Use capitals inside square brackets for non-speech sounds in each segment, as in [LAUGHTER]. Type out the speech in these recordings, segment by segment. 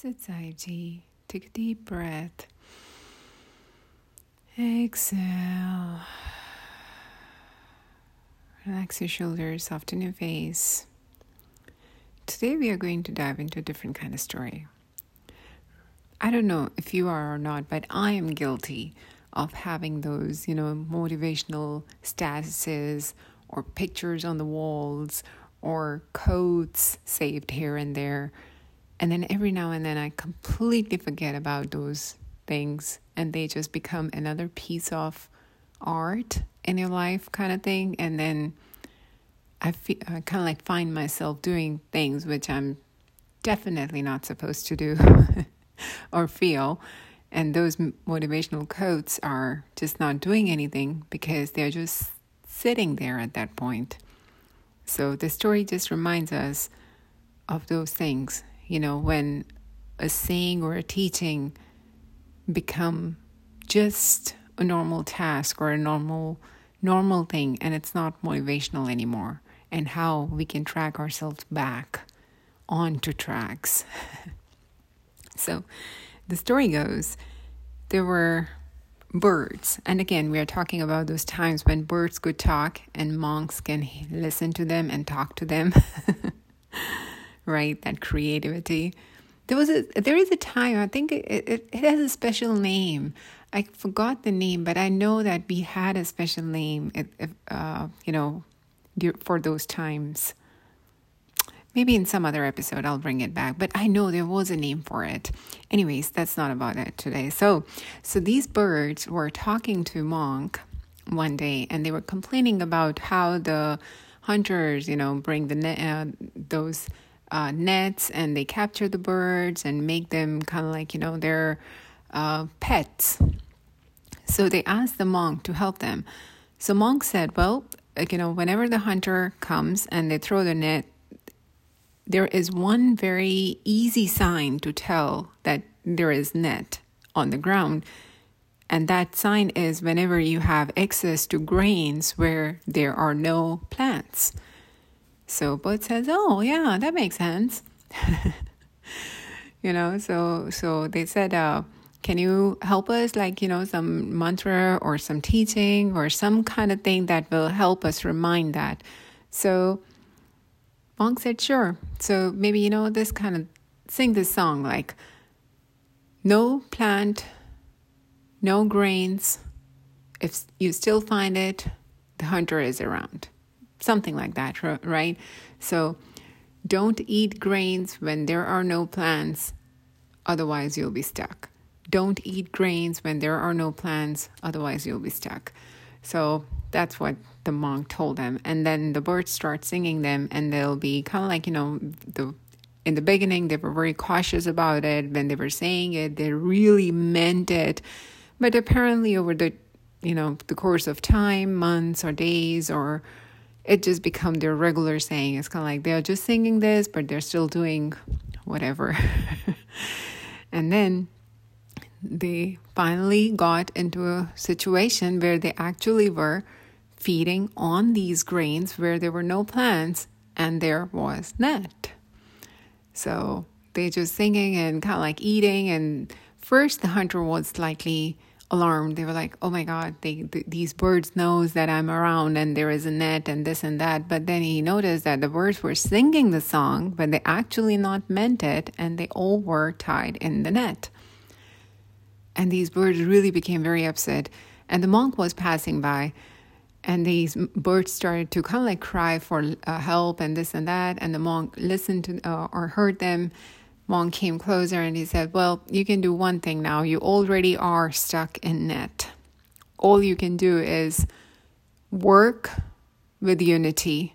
Sit side Take a deep breath. Exhale. Relax your shoulders, soften your face. Today we are going to dive into a different kind of story. I don't know if you are or not, but I am guilty of having those, you know, motivational statuses or pictures on the walls or quotes saved here and there and then every now and then I completely forget about those things and they just become another piece of art in your life kind of thing. And then I, feel, I kind of like find myself doing things which I'm definitely not supposed to do [LAUGHS] or feel. And those motivational quotes are just not doing anything because they're just sitting there at that point. So the story just reminds us of those things you know, when a saying or a teaching become just a normal task or a normal normal thing and it's not motivational anymore and how we can track ourselves back onto tracks. [LAUGHS] so the story goes there were birds and again we are talking about those times when birds could talk and monks can listen to them and talk to them [LAUGHS] right? That creativity. There was a there is a time I think it, it, it has a special name. I forgot the name, but I know that we had a special name. Uh, you know, for those times. Maybe in some other episode I'll bring it back, but I know there was a name for it. Anyways, that's not about it today. So, so these birds were talking to monk one day, and they were complaining about how the hunters, you know, bring the uh, those uh, nets and they capture the birds and make them kind of like, you know, their uh, pets. So they asked the monk to help them. So monk said, well, you know, whenever the hunter comes and they throw the net, there is one very easy sign to tell that there is net on the ground. And that sign is whenever you have access to grains where there are no plants. So Bud says, "Oh, yeah, that makes sense." [LAUGHS] you know, so so they said, uh, "Can you help us, like you know, some mantra or some teaching or some kind of thing that will help us remind that?" So Monk said, "Sure." So maybe you know this kind of sing this song like, "No plant, no grains. If you still find it, the hunter is around." Something like that, right? So don't eat grains when there are no plants, otherwise, you'll be stuck. Don't eat grains when there are no plants, otherwise, you'll be stuck. So that's what the monk told them. And then the birds start singing them, and they'll be kind of like, you know, the in the beginning, they were very cautious about it. When they were saying it, they really meant it. But apparently, over the you know the course of time, months or days or it just become their regular saying. It's kind of like they're just singing this, but they're still doing whatever. [LAUGHS] and then they finally got into a situation where they actually were feeding on these grains where there were no plants and there was net. So they just singing and kind of like eating. And first, the hunter was slightly alarmed. They were like, "Oh my God, they, th- these birds knows that I'm around and there is a net and this and that." But then he noticed that the birds were singing the song, but they actually not meant it, and they all were tied in the net. And these birds really became very upset. And the monk was passing by, and these birds started to kind of like cry for uh, help and this and that. And the monk listened to uh, or heard them Monk came closer and he said, Well, you can do one thing now. You already are stuck in net. All you can do is work with unity,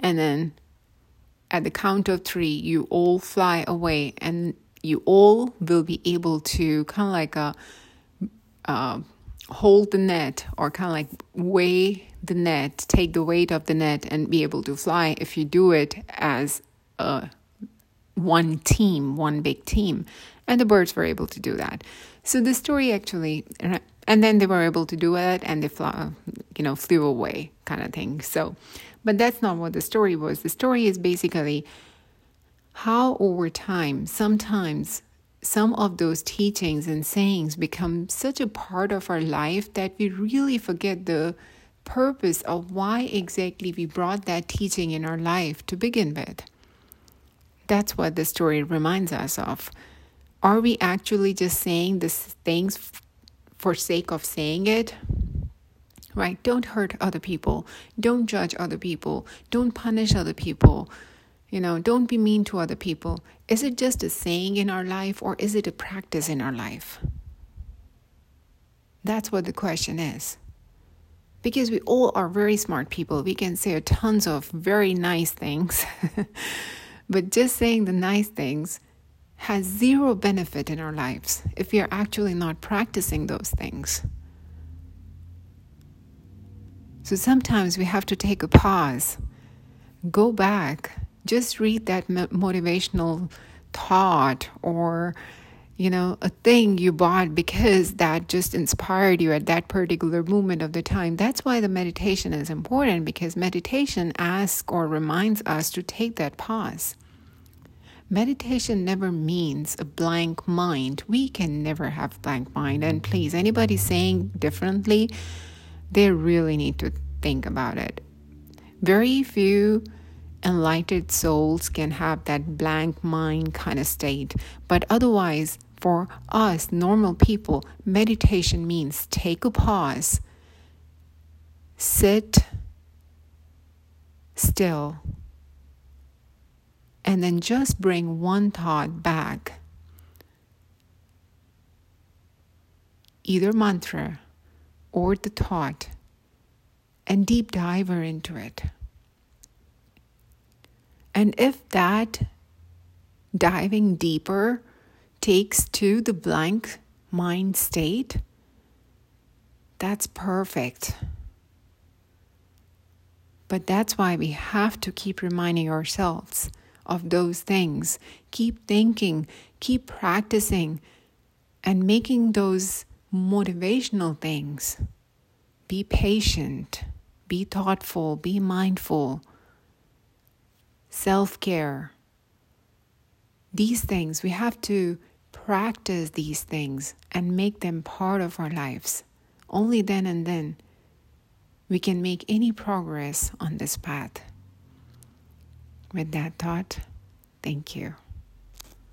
and then at the count of three, you all fly away, and you all will be able to kind of like a, uh, uh, hold the net or kind of like weigh the net, take the weight of the net, and be able to fly if you do it as a one team, one big team. And the birds were able to do that. So the story actually, and then they were able to do it and they fly, you know, flew away kind of thing. So, but that's not what the story was. The story is basically how over time, sometimes some of those teachings and sayings become such a part of our life that we really forget the purpose of why exactly we brought that teaching in our life to begin with. That's what the story reminds us of. Are we actually just saying these things for sake of saying it? Right? Don't hurt other people. Don't judge other people. Don't punish other people. You know, don't be mean to other people. Is it just a saying in our life or is it a practice in our life? That's what the question is. Because we all are very smart people. We can say tons of very nice things. [LAUGHS] but just saying the nice things has zero benefit in our lives if we are actually not practicing those things. So sometimes we have to take a pause, go back, just read that motivational thought or you know a thing you bought because that just inspired you at that particular moment of the time. That's why the meditation is important because meditation asks or reminds us to take that pause. Meditation never means a blank mind. We can never have blank mind. And please anybody saying differently they really need to think about it. Very few enlightened souls can have that blank mind kind of state. But otherwise, for us normal people, meditation means take a pause, sit still, and then just bring one thought back. Either mantra or the thought, and deep dive into it. And if that diving deeper takes to the blank mind state, that's perfect. But that's why we have to keep reminding ourselves of those things. Keep thinking, keep practicing, and making those motivational things. Be patient, be thoughtful, be mindful self care. These things, we have to practice these things and make them part of our lives. Only then and then we can make any progress on this path. With that thought, thank you.